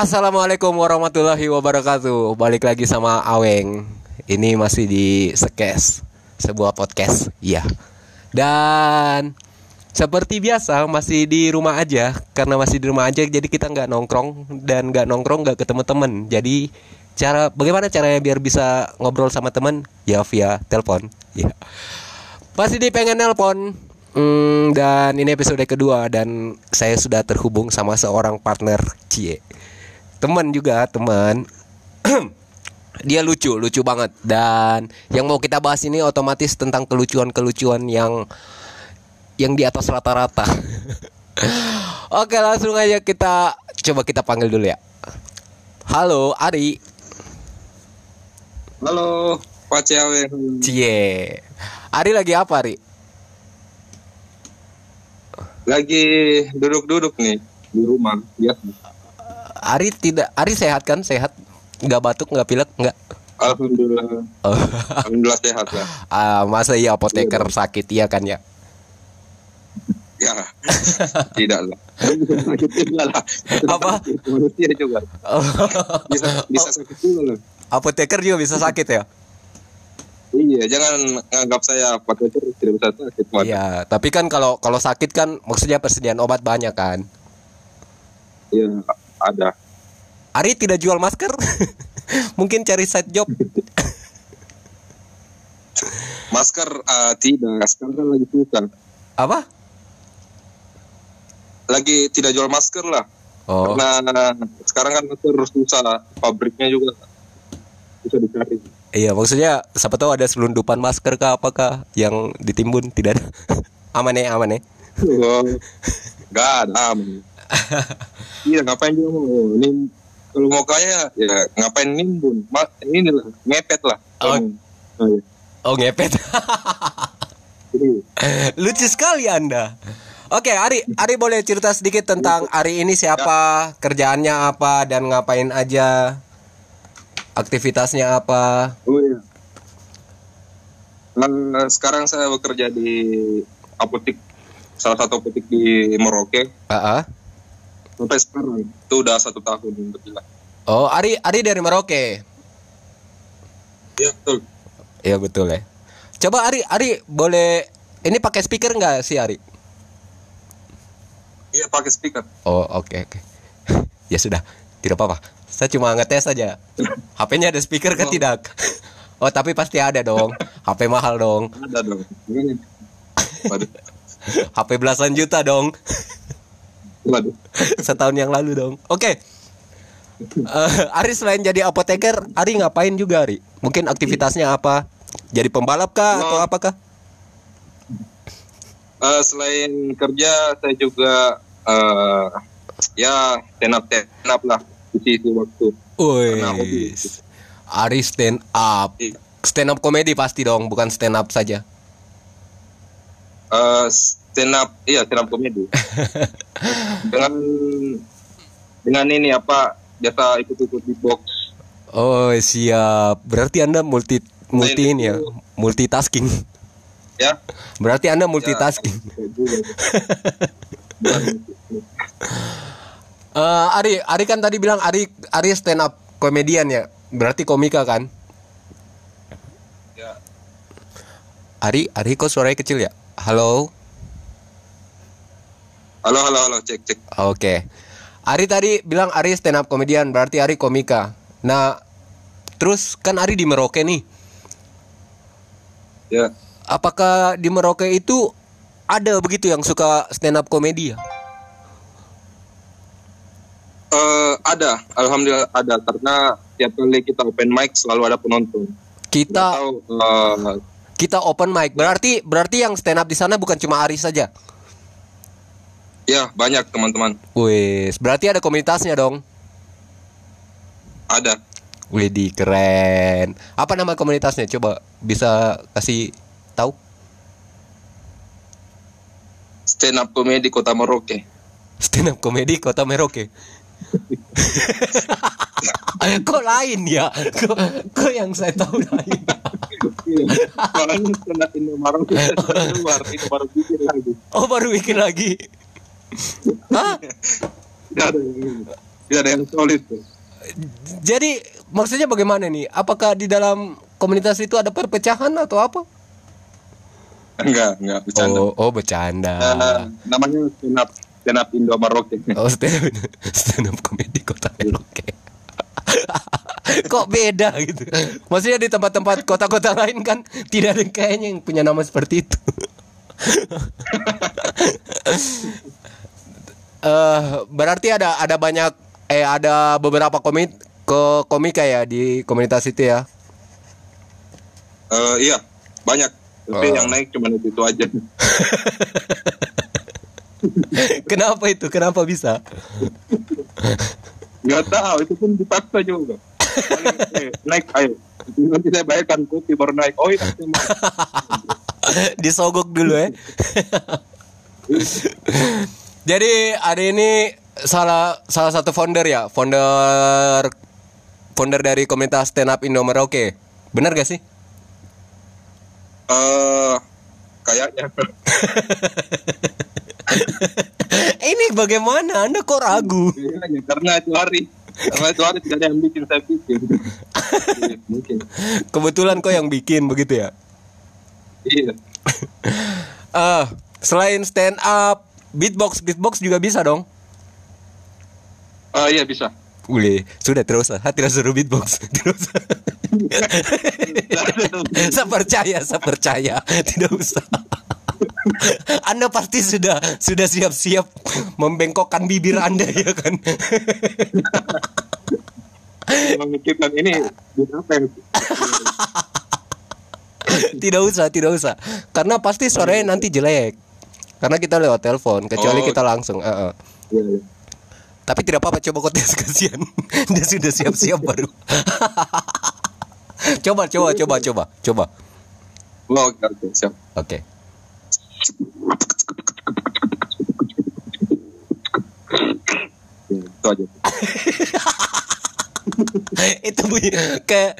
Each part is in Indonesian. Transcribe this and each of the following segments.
Assalamualaikum warahmatullahi wabarakatuh. Balik lagi sama Aweng. Ini masih di Sekes, sebuah podcast. Iya. Dan seperti biasa masih di rumah aja karena masih di rumah aja jadi kita nggak nongkrong dan nggak nongkrong nggak ketemu temen. Jadi cara bagaimana caranya biar bisa ngobrol sama temen? Ya via telepon. Iya. Pasti di pengen nelpon. Hmm, dan ini episode kedua dan saya sudah terhubung sama seorang partner Cie teman juga teman dia lucu lucu banget dan yang mau kita bahas ini otomatis tentang kelucuan-kelucuan yang yang di atas rata-rata oke langsung aja kita coba kita panggil dulu ya halo Ari Halo, Pak Ciawe. Cie Ari lagi apa Ari Lagi duduk-duduk nih di rumah. Ya. Ari tidak Ari sehat kan sehat nggak batuk nggak pilek nggak Alhamdulillah. oh. Alhamdulillah sehat lah. ah, masa iya apoteker sakit iya kan ya Ya, tidak lah. Apa? Manusia juga. Bisa bisa sakit juga lah. apoteker juga bisa sakit ya Iya, jangan anggap saya apoteker tidak bisa sakit. Wan. Iya, tapi kan kalau kalau sakit kan maksudnya persediaan obat banyak kan. Iya, ada. Ari tidak jual masker. Mungkin cari side job. Masker ah, tidak. Sekarang kan lagi susah. Apa? Lagi tidak jual masker lah. Oh. Karena sekarang kan masker susah. Pabriknya juga bisa dicari. Iya, maksudnya siapa tahu ada selundupan masker kah apakah yang ditimbun tidak ada. aman ya, aman ya. Oh, Gak ada aman. Iya ngapain juga mau Nim, kalau mau kaya ya ngapain nimbun Ma, ini lah ngepet lah Oh. Oh, iya. Oh, ngepet. Lucu sekali Anda. Oke, Ari, Ari boleh cerita sedikit tentang Ari ini siapa, kerjaannya apa dan ngapain aja? Aktivitasnya apa? oh iya Eh, sekarang saya bekerja di apotik salah satu apotik di Merauke Ah, ah. Sampai sekarang itu udah satu tahun berjalan Oh, Ari, Ari dari Merauke. ya betul Iya betul ya. Coba Ari, Ari boleh ini pakai speaker nggak sih Ari? iya pakai speaker Oh oke oke. ya sudah, tidak apa-apa. Saya cuma ngetes saja. HP-nya ada speaker kan Oh. tidak? oh tapi pasti ada dong. HP mahal dong. ada dong HP belasan juta dong. Waduh Setahun yang lalu dong. Oke. Eh, Ari selain jadi apoteker, Ari ngapain juga Ari? Mungkin aktivitasnya apa? Jadi pembalap kah atau Oh. apakah? Eh, selain kerja saya juga eh ya stand up stand up lah isi waktu. Wih. Ari stand up. Stand up komedi pasti dong, bukan stand up saja. Eh, stand up iya stand up komedi dengan dengan ini apa biasa ikut-ikut di box Oh siap. Berarti anda multi multi ini ya, multitasking. ya Berarti anda multitasking. Eh, Ari, Ari kan tadi bilang Ari Ari stand up komedian ya. Berarti komika kan? ya Ari, Ari kok suaranya kecil ya? Halo. Halo halo halo cek cek Oke. Ari tadi bilang Ari stand up komedian, berarti Ari komika. Nah, terus kan Ari di Merauke nih. ya Apakah di Merauke itu ada begitu yang suka stand up komedi ya? Eh, ada alhamdulillah ada karena tiap kali kita open mic selalu ada penonton Kita tahu eh, kita open mic. Berarti berarti yang stand up di sana bukan cuma Ari saja. Ya banyak teman-teman Wes, berarti ada komunitasnya dong. ada Widih, keren. Apa nama komunitasnya? Coba bisa kasih tahu? stand up komedi kota Merauke Stand up komedi Kota Merauke. kok lain ya? Kok, kok yang saya tahu lain? Soalnya stand up Indomaret keluar itu baru bikin lagi Oh baru bikin lagi. Hah? Nggak ada yang tidak ada yang solid. Jadi maksudnya bagaimana nih? Apakah di dalam komunitas itu ada perpecahan atau apa? Enggak, enggak bercanda. Oh, oh bercanda. Eh, namanya stand up stand up Indo Maroke. Oh stand up, stand up comedy kota Merauke. Kok beda gitu? Maksudnya di tempat-tempat kota-kota lain kan tidak ada kayaknya yang punya nama seperti itu. Eh berarti ada ada banyak eh ada beberapa komik ke komika ya di komunitas itu ya. Eh, iya, banyak. Tapi Oh. yang naik cuma itu, itu aja. Kenapa itu? Kenapa bisa? Enggak tahu, itu pun dipaksa juga. Paling, eh, naik ayo. Nanti saya bayarkan kopi baru naik. Oh iya, saya mau. Disogok dulu ya. Jadi ada ini salah salah satu founder ya, founder founder dari komunitas stand up Indo Merauke. Benar gak sih? Eh, kayaknya. ini bagaimana? Anda kok ragu? Kayaknya, karena itu hari. Karena itu hari tidak ada yang bikin saya bikin. Iya, Mungkin. Kebetulan kok yang bikin begitu ya? Iya. Eh, selain stand up, beatbox beatbox juga bisa dong. Oh iya bisa. Boleh, sudah terus ah. tidak suruh beatbox terus. saya percaya, saya percaya, tidak usah. Anda pasti sudah sudah siap-siap membengkokkan bibir Anda ya kan? Memikirkan ini apa ya? tidak usah, tidak usah. Karena pasti suaranya nanti jelek. Karena kita lewat telepon, kecuali Oh. kita langsung. eh. Iya, iya. Tapi tidak apa-apa coba kau tes kasihan. Dia sudah siap-siap baru. coba, coba, coba, coba, coba. Oh, oke, oke, siap. Oke. Ya, itu aja. itu bunyi kayak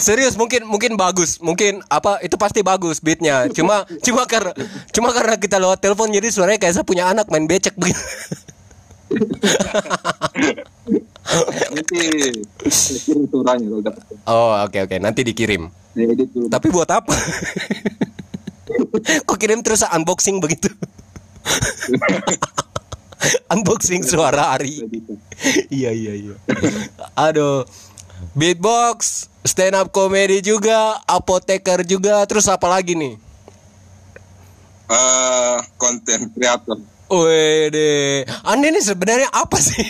serius mungkin mungkin bagus. Mungkin apa itu pasti bagus beatnya. Cuma cuma karena cuma karena kita lewat telepon jadi suaranya kayak saya punya anak main becek begitu Nanti kalau dapat. oh oke oke. Nanti dikirim. Edit dulu. tapi buat apa? Kok kirim terus unboxing begitu unboxing suara Ari Saya bisa. iya iya iya aduh beatbox stand up comedy juga apoteker juga terus apa lagi nih Eh, konten kreator. Wede, Anda ini sebenarnya apa sih?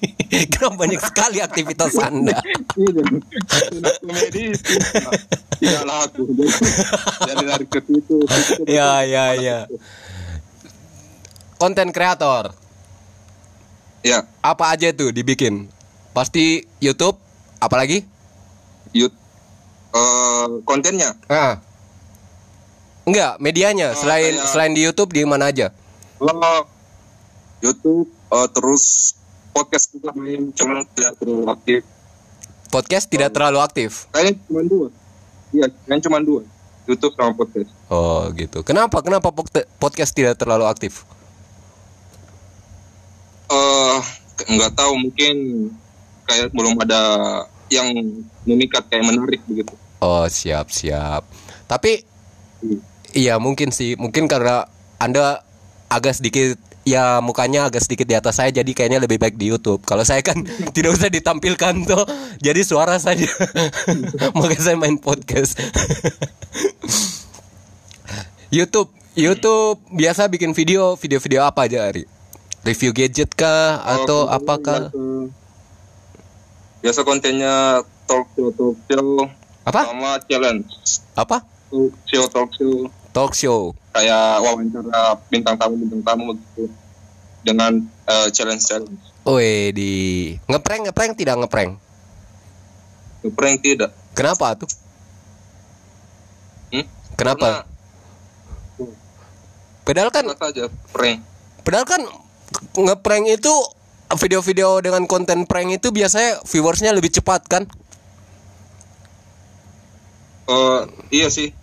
Kenapa banyak sekali aktivitas Anda? Iya, tidak laku. Jadi ke situ. situ, ya, ya, ya. Konten kreator, Ya, apa aja tuh dibikin? Pasti YouTube, apalagi? yut eh kontennya Ah. Enggak, medianya Oh, selain kayak- selain di YouTube di mana aja? oh, YouTube eh, terus podcast juga main cuma tidak terlalu aktif. Podcast tidak terlalu aktif. Kayaknya cuma dua. Iya, kayaknya cuma dua. YouTube sama podcast. Oh, gitu. Kenapa? Kenapa pod- podcast tidak terlalu aktif? Eh nggak tahu mungkin kayak belum ada yang memikat kayak menarik begitu. Oh, siap, siap. Tapi Hmm. Iya mungkin sih mungkin karena anda agak sedikit ya mukanya agak sedikit di atas saya jadi kayaknya lebih baik di YouTube. Kalau saya kan tidak usah ditampilkan tuh jadi suara saja. Makanya saya main podcast. YouTube YouTube biasa bikin video video-video apa aja Ari? Review gadget kah atau Oh, apakah? biasa- kontennya talk show talk show Apa? sama challenge. Apa? Talk show talk show Talk show. kayak wawancara bintang tamu bintang tamu gitu dengan challenge challenge. Wih di ngeprank ngeprank tidak ngeprank. Prank tidak. Kenapa tuh? Hmm? Kenapa? Padahal kan Karena saja prank. padahal kan ngeprank itu video-video dengan konten prank itu biasanya viewersnya lebih cepat kan? Eh iya sih.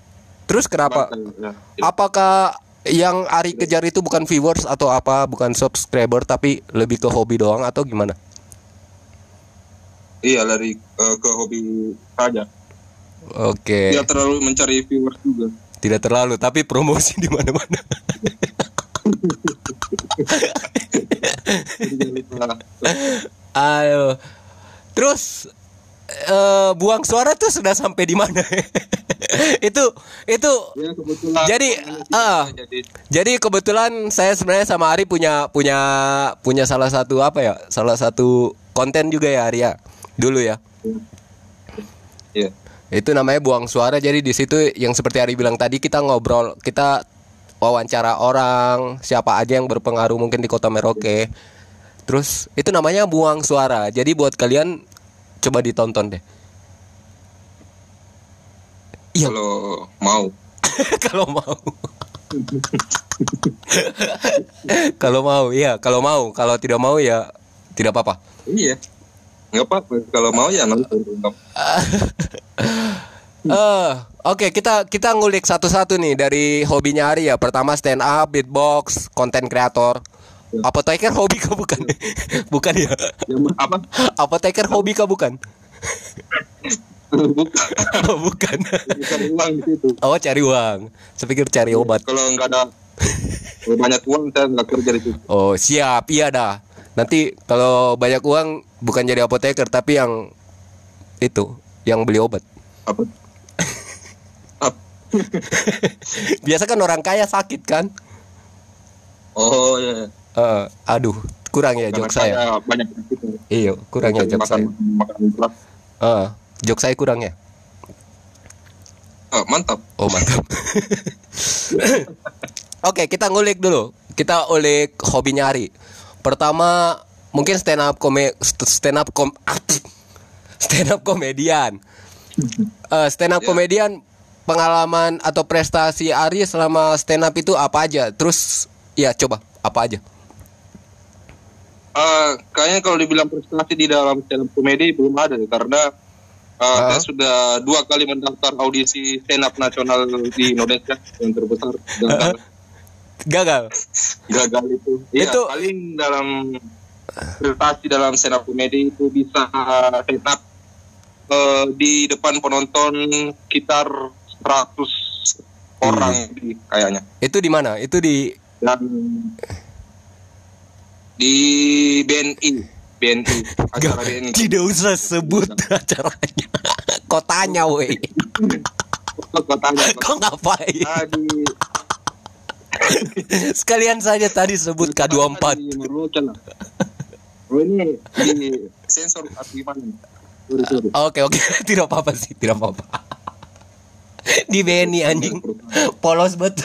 Terus kenapa? Ya. Apakah yang Ari kejar itu bukan viewers atau apa, bukan subscriber tapi lebih ke hobi doang atau gimana? iya lari eh, ke hobi saja Oke. tidak terlalu mencari viewers juga Tidak terlalu, tapi promosi di mana-mana. Lupa. Ayo. Terus eh, buang suara tuh sudah sampai di mana? itu itu ya kebetulan Jadi, ah. jadi jadi kebetulan saya sebenarnya sama Ari punya punya punya salah satu apa ya? Salah satu konten juga ya Arya. Dulu ya. ya Itu namanya buang suara. Jadi di situ yang seperti Ari bilang tadi kita ngobrol, kita wawancara orang, siapa aja yang berpengaruh mungkin di Kota Merauke. Terus itu namanya buang suara. Jadi buat kalian coba ditonton deh. Iya. kalau mau kalau mau. kalau mau, iya. Kalau mau, kalau tidak mau ya tidak apa-apa. iya nggak apa-apa kalau mau ya nonton Eh, oke kita kita ngulik satu-satu nih dari hobinya Ari ya. Pertama stand up, beatbox, konten kreator. Apoteker hobi kah bukan? bukan ya. Ya, apa Apoteker hobi kah bukan? bukan Oh, bukan. cari uang di situ Oh cari uang. Saya pikir cari obat. kalau nggak ada banyak uang saya nggak kerja di situ Oh siap, iya dah. Nanti kalau banyak uang bukan jadi apoteker tapi yang itu, yang beli obat. apa apa Biasa kan orang kaya sakit kan? oh ya Eh, aduh, kurang ya jok saya. banyak penyakit. Iya, kurang ya jok saya. makan makan berat Eh, jok saya kurang ya. oh, mantap Oh mantap. Oke, kita ngulik dulu. Kita ulik hobinya Ari. Pertama, mungkin stand up kome stand up kom stand up komedian. Eh, stand up Ya. komedian pengalaman atau prestasi Ari selama stand up itu apa aja? Terus ya coba apa aja? Eh, kayaknya kalau dibilang prestasi di dalam stand up komedi belum ada ya, karena eh, Ah. saya sudah dua kali mendaftar audisi stand up nasional di Indonesia yang terbesar gagal Gagal. gagal itu. Iya, Itu- paling dalam prestasi dalam stand up komedi itu bisa stand up eh, di depan penonton sekitar 100 orang di- kayaknya Itu di mana? Itu di dan di BNI BNI acara BNI tidak usah sebut acaranya. Kotanya, woi. kotanya Kok ngapain? Sekalian saja tadi sebut K24. di Merauke lah. Oh ini di sensor. Oke oke tidak apa-apa sih tidak apa-apa. Di BNI anjing polos banget.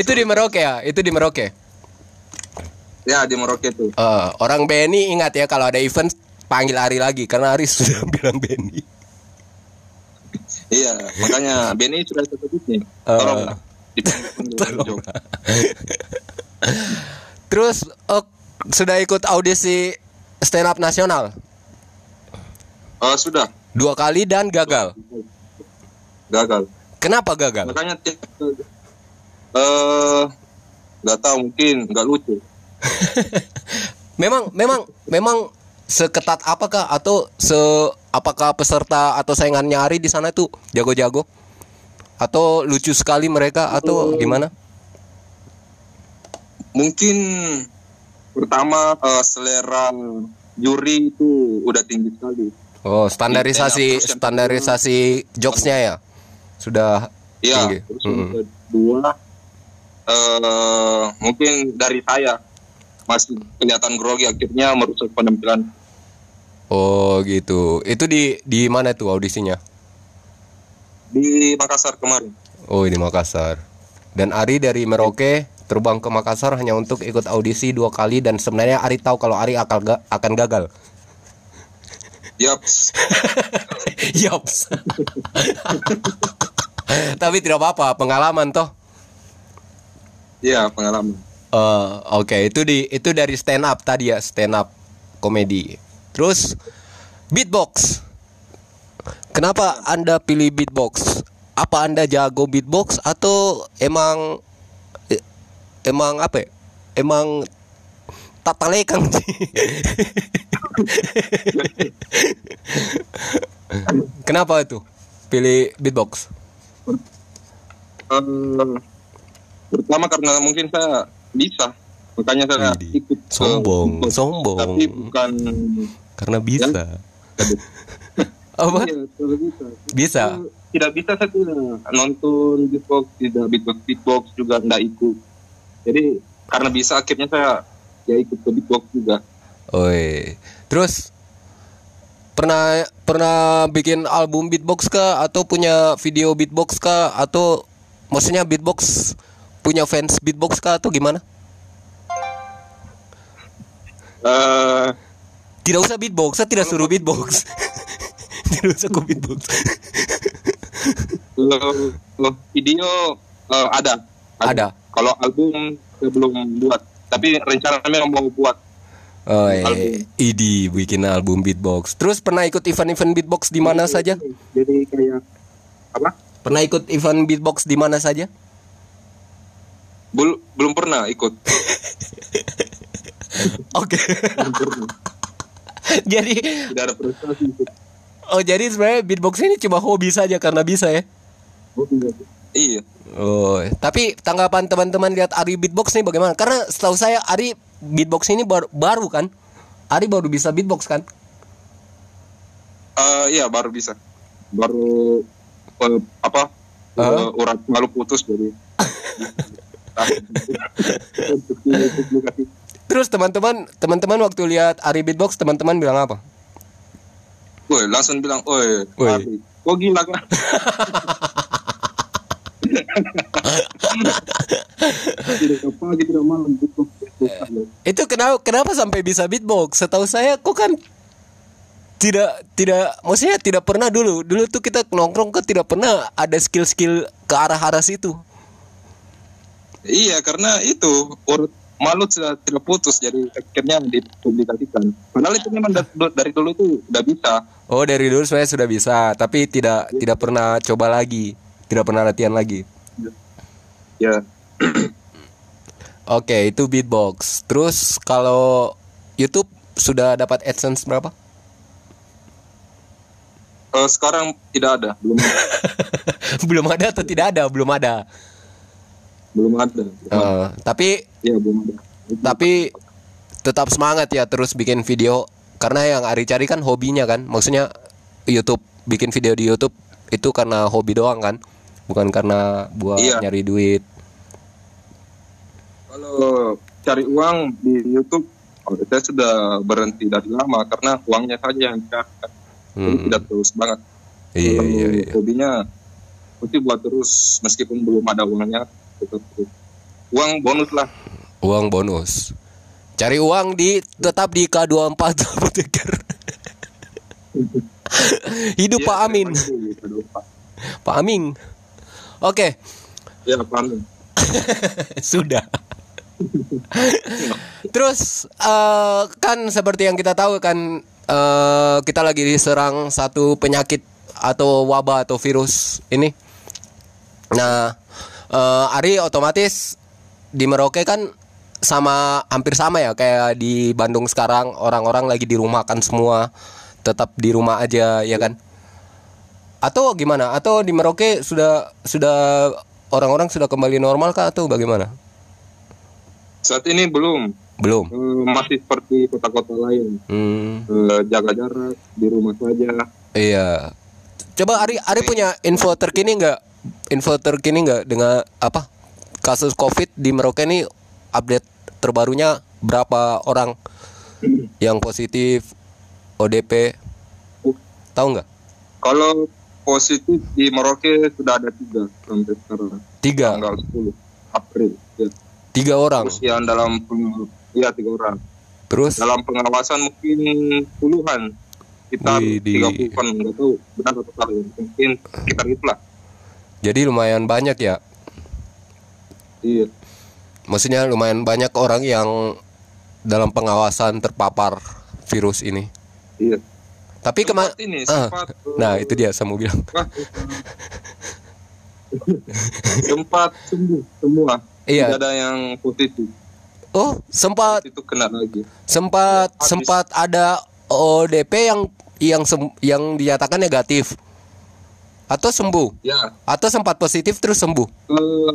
Itu di Merauke ya itu di Merauke. Ya di Merauke tuh. Eh, orang BNI ingat ya kalau ada event panggil Ari lagi karena Ari sudah bilang BNI. Iya, makanya BNI sudah sebutnya. Eh. Tolong. Dipanggil Terus oh, sudah ikut audisi stand up nasional Oh sudah dua kali dan gagal. gagal. Kenapa gagal? Makanya tiap eh nggak tahu mungkin nggak lucu. Memang memang memang seketat apakah atau se apakah peserta atau saingannya Ari di sana tuh jago-jago? Atau lucu sekali mereka atau gimana? Mungkin pertama eh, selera juri itu udah tinggi sekali. Oh, standarisasi yang standarisasi jokesnya ya. Sudah Iya, tinggi. terus Mm-mm. yang kedua eh mungkin dari saya masih kelihatan grogi akhirnya merusak penampilan Oh, gitu. Itu di di mana tuh audisinya? di Makassar kemarin. Oh, di Makassar. Dan Ari dari Merauke terbang ke Makassar hanya untuk ikut audisi dua kali dan sebenarnya Ari tahu kalau Ari akan ga- akan gagal. Yap, Yaps. Tapi tidak apa-apa, pengalaman toh. Ya pengalaman. Eh, Oke, itu di itu dari stand up tadi ya, stand up komedi. Terus beatbox. Kenapa Anda pilih beatbox? Apa Anda jago beatbox atau emang eh, emang apa ya? Emang tata lekang sih. Kenapa itu? Pilih beatbox. Eh, pertama karena mungkin saya bisa makanya saya Widih, ikut sombong, ikut. sombong. tapi bukan Karena bisa. Apa? Iya, bisa Bisa. Tidak bisa saya tidak nonton beatbox tidak beatbox beatbox juga tidak ikut jadi karena bisa akhirnya saya ya ikut ke beatbox juga Oi. Terus pernah pernah bikin album beatbox kah atau punya video beatbox kah atau maksudnya beatbox punya fans beatbox kah atau gimana? Eh, Tidak usah beatbox, saya tidak suruh beatbox. tidak usah ku beatbox. video eh, ada Ada. kalau album saya belum buat tapi rencananya mau buat Oh, Album. idi bikin album beatbox. Terus pernah ikut event-event beatbox di mana saja? jadi kayak apa Pernah ikut event beatbox di mana saja? Bul- belum pernah ikut Oke. jadi tidak ada prestasi oh jadi sebenarnya beatbox ini cuma hobi saja karena bisa ya. Oh, iya. iya Oh, tapi tanggapan teman-teman lihat Ari beatbox nih bagaimana? Karena setahu saya Ari beatbox ini baru, baru kan? Ari baru bisa beatbox kan? Eh, iya baru bisa baru eh, apa Hah? uh, urat malu putus jadi. Terus teman-teman teman-teman waktu lihat Ari beatbox teman-teman bilang apa? Woi, langsung bilang, "Oi. Ari, kok gila kan?" Itu kenapa kenapa sampai bisa beatbox? Setahu saya kok kan tidak tidak maksudnya tidak pernah dulu. Dulu tuh kita nongkrong kan tidak pernah ada skill-skill ke arah-arah situ. Iya, karena itu urut malut sudah tidak putus jadi akhirnya dipublikasikan. Padahal itu memang dari, dulu itu udah bisa. Oh, dari dulu saya sudah bisa, tapi tidak tidak pernah coba lagi. Tidak pernah latihan lagi. Ya, Oke, itu beatbox. Terus kalau YouTube sudah dapat AdSense berapa? eh, sekarang tidak ada, belum belum ada atau tidak ada? Belum ada. Belum ada. Eh, tapi Ya, belum ada. tapi tetap semangat ya terus bikin video karena yang Ari cari kan hobinya kan. Maksudnya YouTube bikin video di YouTube itu karena hobi doang kan, bukan karena buat Iya. nyari duit. Kalau cari uang di YouTube, oh, saya sudah berhenti dari lama karena uangnya saja yang. Jadi Hmm. tidak terus banget. Iya iya iya. Hobinya mesti buat terus meskipun belum ada uangnya. Uang bonus lah. Uang bonus. Cari uang di tetap di K24 Apoteker. Hidup Iya, Pak Amin. Pak. Amin. Oke, Ya, Pak Amin. sudah. Terus eh, kan seperti yang kita tahu kan eh, kita lagi diserang satu penyakit atau wabah atau virus ini. Nah, eh, Ari otomatis di Merauke kan sama hampir sama ya kayak di Bandung sekarang orang-orang lagi dirumahkan semua tetap di rumah aja ya kan? Atau gimana? Atau di Merauke sudah sudah orang-orang sudah kembali normal kah atau bagaimana? Saat ini belum. belum? Eh, masih seperti kota-kota lain. hmm, Eh, jaga jarak di rumah saja. iya. Coba Ari Ari punya info terkini nggak info terkini nggak dengan apa kasus COVID di Merauke ini update terbarunya berapa orang yang positif ODP tahu nggak Kalau positif di Merauke sudah ada tiga sampai sekarang. tiga Tanggal 10 April. Ya. tiga orang Terus yang dalam ya tiga orang. terus Dalam pengawasan mungkin puluhan. Kita Widih. 30 kan nggak tahu benar atau salah. Mungkin sekitar itulah. Jadi lumayan banyak ya Iya. maksudnya lumayan banyak orang yang dalam pengawasan terpapar virus ini Iya. tapi kemarin Sempat ini Ah, sempat. nah itu dia saya mau bilang sempat sembuh semua. Iya. Tidak ada yang positif. Oh, sempat itu kena lagi. sempat Habis. sempat ada ODP yang yang sem- yang dinyatakan negatif atau sembuh? Ya, atau sempat positif terus sembuh? Eh,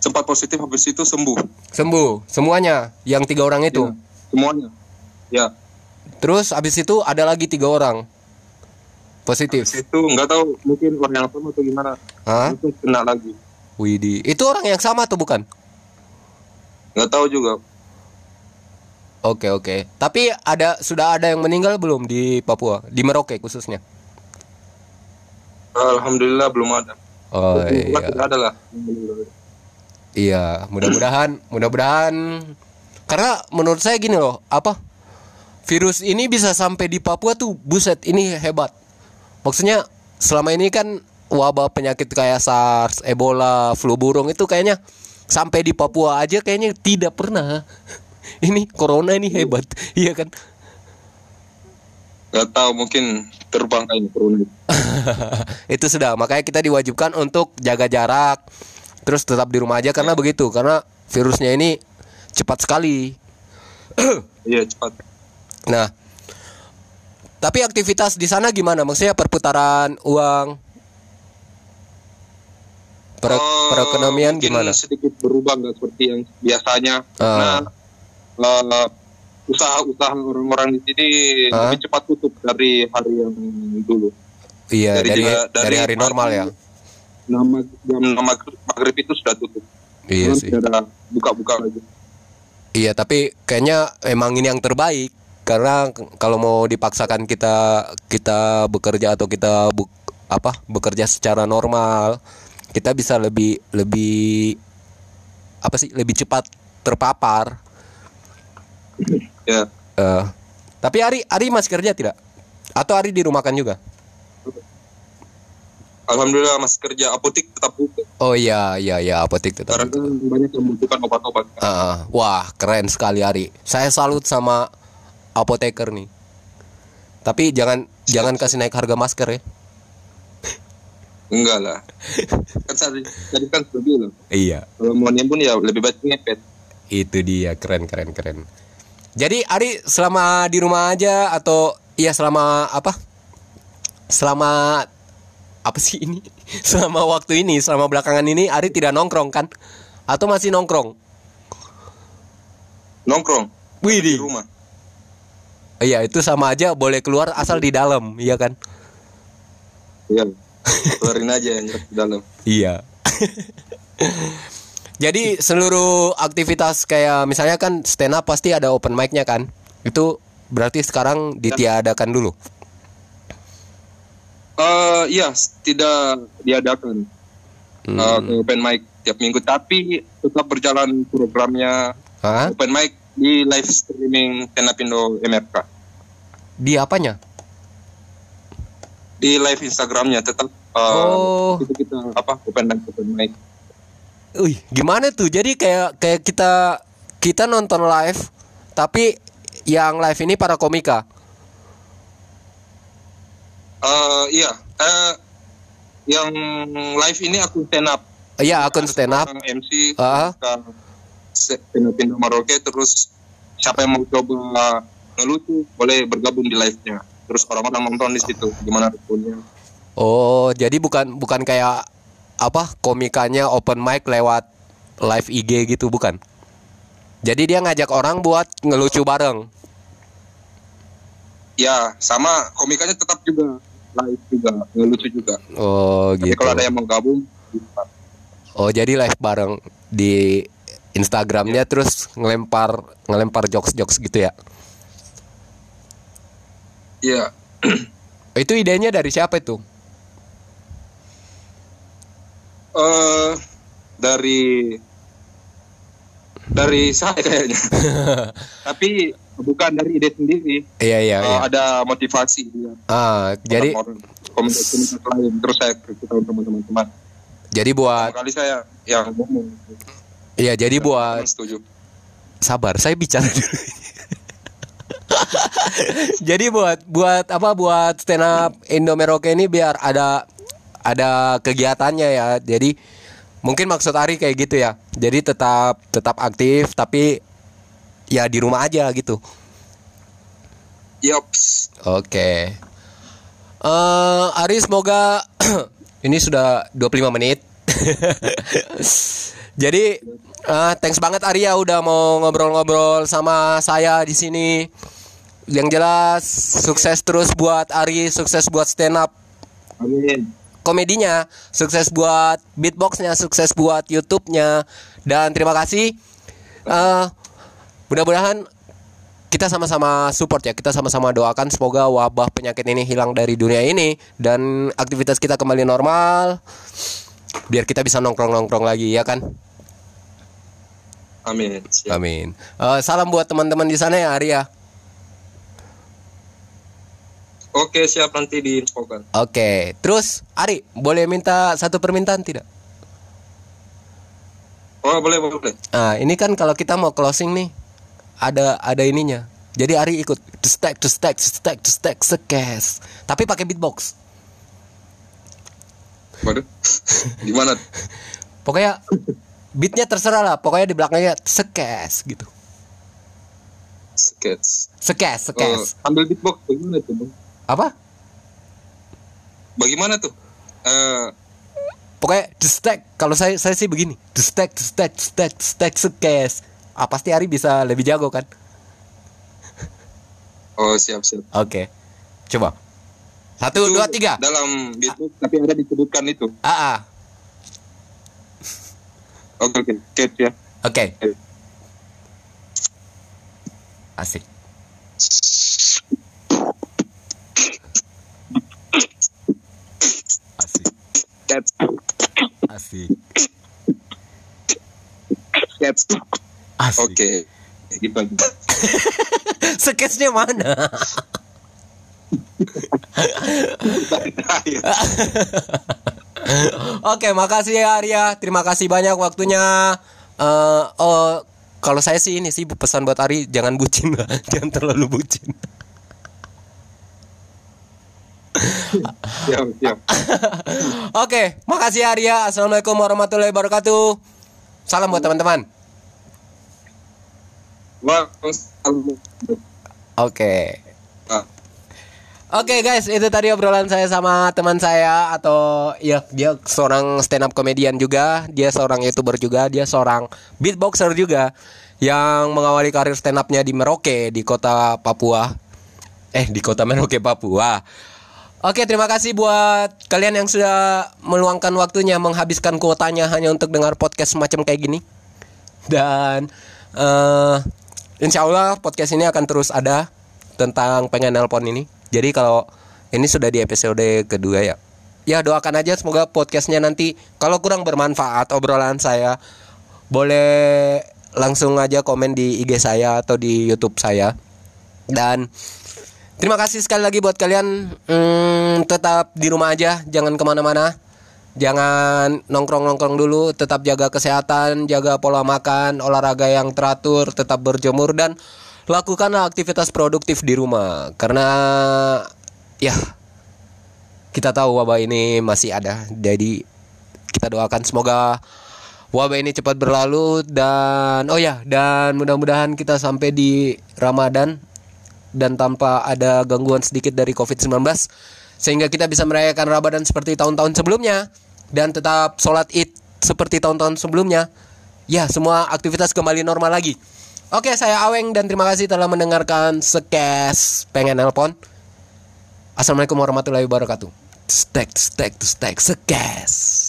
sempat positif habis itu sembuh. sembuh. Semuanya? Yang tiga orang itu? Ya, semuanya. Ya, terus habis itu ada lagi tiga orang? Positif? Habis itu nggak tahu mungkin orang yang sama atau gimana. Hah? Itu kena lagi. Widih. Itu orang yang sama atau bukan? Nggak tahu juga. Oke oke. Tapi ada sudah ada yang meninggal belum di Papua? Di Merauke khususnya Alhamdulillah belum ada. oh Cuma iya ada lah. Iya, mudah-mudahan, mudah-mudahan karena menurut saya gini loh, apa? Virus ini bisa sampai di Papua tuh buset ini hebat. Maksudnya selama ini kan wabah penyakit kayak SARS, Ebola, flu burung itu kayaknya sampai di Papua aja kayaknya tidak pernah. Ini corona ini hebat, iya kan? Nggak tahu mungkin terbang kayaknya corona. itu. sudah makanya kita diwajibkan untuk jaga jarak terus tetap di rumah aja karena begitu karena virusnya ini cepat sekali Iya cepat. Nah, tapi aktivitas di sana gimana? Maksudnya perputaran uang, Pere- Eh, perekonomian gimana? Sedikit berubah nggak seperti yang biasanya. Ah. Karena eh, usaha-usaha orang-orang di sini Ah. lebih cepat tutup dari hari yang dulu. Iya, dari dari juga- dari, dari hari pagi. normal ya. Nama jam nama maghrib itu sudah tutup. Iya sih. Buka-buka lagi. Iya, tapi kayaknya emang ini yang terbaik karena kalau mau dipaksakan kita kita bekerja atau kita bu- apa bekerja secara normal, kita bisa lebih lebih apa sih lebih cepat terpapar. Ya. Eh, tapi Ari Ari masih kerja tidak? Atau Ari dirumahkan juga? Alhamdulillah masih kerja apotek tetap buka. Oh iya iya iya apotek tetap. Karena kan banyak yang membutuhkan obat-obat. Ah, wah keren sekali Ari. Saya salut sama apoteker nih. Tapi jangan jangan kasih naik harga masker ya. Enggak lah. kan tadi tadi kan sudah bilang. Iya. Kalau mau nimbun ya lebih baik ngepet. Itu dia keren keren keren. Jadi Ari selama di rumah aja atau iya selama apa? Selama apa sih ini? Selama waktu ini, selama belakangan ini Ari tidak nongkrong kan? Atau masih nongkrong? Nongkrong di Widih. rumah. Iya, itu sama aja boleh keluar asal di dalam, iya kan? Iya. Keluarin aja yang di dalam. Iya. Jadi seluruh aktivitas kayak misalnya kan stand up pasti ada open mic-nya kan? Itu berarti sekarang ditiadakan dulu. Eh iya, tidak diadakan Hmm. eh, open mic tiap minggu, tapi tetap berjalan programnya Hah? open mic di live streaming stand up Indo MRK. Di apanya? Di live Instagramnya tetap eh, Oh. itu kita apa open mic open mic. Wih, gimana tuh? Jadi kayak kayak kita kita nonton live tapi yang live ini para komika. Eh iya, eh yang live ini aku stand up. Iya, akun stand up. MC Ah. stand up Indo Maroke terus siapa yang mau coba ngelucu boleh bergabung di live-nya. Terus orang-orang nonton di situ gimana responnya. Oh, jadi bukan bukan kayak apa komikanya open mic lewat live IG gitu bukan? Jadi dia ngajak orang buat ngelucu bareng. Ya, sama komikanya tetap juga live juga, ngelucu juga. Oh, Tapi gitu. kalau ada yang mau gabung. Oh, jadi live bareng di Instagramnya terus ngelempar ngelempar jokes-jokes gitu ya. Iya. Itu idenya dari siapa itu? Eh dari dari saya kayaknya. Tapi bukan dari ide sendiri. Iya iya Eh, iya. ada motivasi ya. Ah, jadi orang komunitas lain terus saya beritahu teman-teman. jadi buat Pertama kali saya yang ngomong. iya jadi buat setuju. sabar saya bicara dulu jadi buat buat apa buat stand up Indo Merauke ini biar ada ada kegiatannya ya jadi mungkin maksud Ari kayak gitu ya jadi tetap tetap aktif tapi ya di rumah aja gitu Yops. Oke. Eh, Ari semoga ini sudah 25 menit. Jadi eh, thanks banget Ari ya udah mau ngobrol-ngobrol sama saya di sini. Yang jelas sukses terus buat Ari, sukses buat stand up Amin. Komedinya, sukses buat beatboxnya, sukses buat YouTube-nya dan terima kasih. Eh, mudah-mudahan kita sama-sama support ya, kita sama-sama doakan semoga wabah penyakit ini hilang dari dunia ini dan aktivitas kita kembali normal biar kita bisa nongkrong-nongkrong lagi ya kan. Amin. Amin. Eh, salam buat teman-teman di sana ya Arya. Oke, siap nanti diinfokan. Oke, terus Ari boleh minta satu permintaan tidak? Oh, boleh, boleh, boleh. Nah, ini kan kalau kita mau closing nih, ada ada ininya. Jadi Ari ikut to stack to stack to stack to stack sekes. Tapi pakai beatbox. Waduh. Gimana? Pokoknya beatnya terserah lah. Pokoknya di belakangnya sekes gitu. Sekes, Oh, sekes. ambil beatbox bagaimana tuh, Bang? Apa? Bagaimana tuh? Eh, Pokoknya to stack. Kalau saya saya sih begini. To stack to stack to stack to stack sekes. Ah pasti Ari bisa lebih jago kan? oh, siap, siap. Oke. Coba. Satu, Itu dua, tiga. Dalam beatbox tapi ada disebutkan itu. Ah, ah. Oke, oke. Sketch ya. Oke. Asik. Asik. Sketch. Asik. Sketch. Asik. Oke. Gitu aja. Sketsnya mana? Oke, makasih ya Arya. Terima kasih banyak waktunya. Eh, oh, kalau saya sih ini sih pesan buat Ari jangan bucin lah, jangan terlalu bucin. Siap, siap. Oke, makasih Arya. Assalamualaikum warahmatullahi wabarakatuh. Salam buat teman-teman. Oke. Ah, Oke guys, itu tadi obrolan saya sama teman saya atau ya dia seorang stand up comedian juga, dia seorang youtuber juga, dia seorang beatboxer juga yang mengawali karir stand upnya di Merauke di kota Papua. Eh di kota Merauke Papua. Oke, terima kasih buat kalian yang sudah meluangkan waktunya menghabiskan kuotanya hanya untuk dengar podcast semacam kayak gini. Dan eh insya Allah podcast ini akan terus ada tentang pengen nelpon ini. Jadi kalau ini sudah di episode kedua ya. Ya doakan aja semoga podcastnya nanti kalau kurang bermanfaat obrolan saya boleh langsung aja komen di IG saya atau di YouTube saya. Dan terima kasih sekali lagi buat kalian hmm, tetap di rumah aja, jangan ke mana-mana. Jangan nongkrong-nongkrong dulu, tetap jaga kesehatan, jaga pola makan, olahraga yang teratur, tetap berjemur dan lakukanlah aktivitas produktif di rumah karena ya kita tahu wabah ini masih ada. Jadi kita doakan semoga wabah ini cepat berlalu dan oh ya dan mudah-mudahan kita sampai di Ramadan dan tanpa ada gangguan sedikit dari COVID-19 sehingga kita bisa merayakan Ramadan seperti tahun-tahun sebelumnya dan tetap sholat id seperti tahun-tahun sebelumnya. Ya semua aktivitas kembali normal lagi. Oke saya Aweng dan terima kasih telah mendengarkan sekes. Pengen nelpon? Assalamualaikum warahmatullahi wabarakatuh. Stack stack stack sekes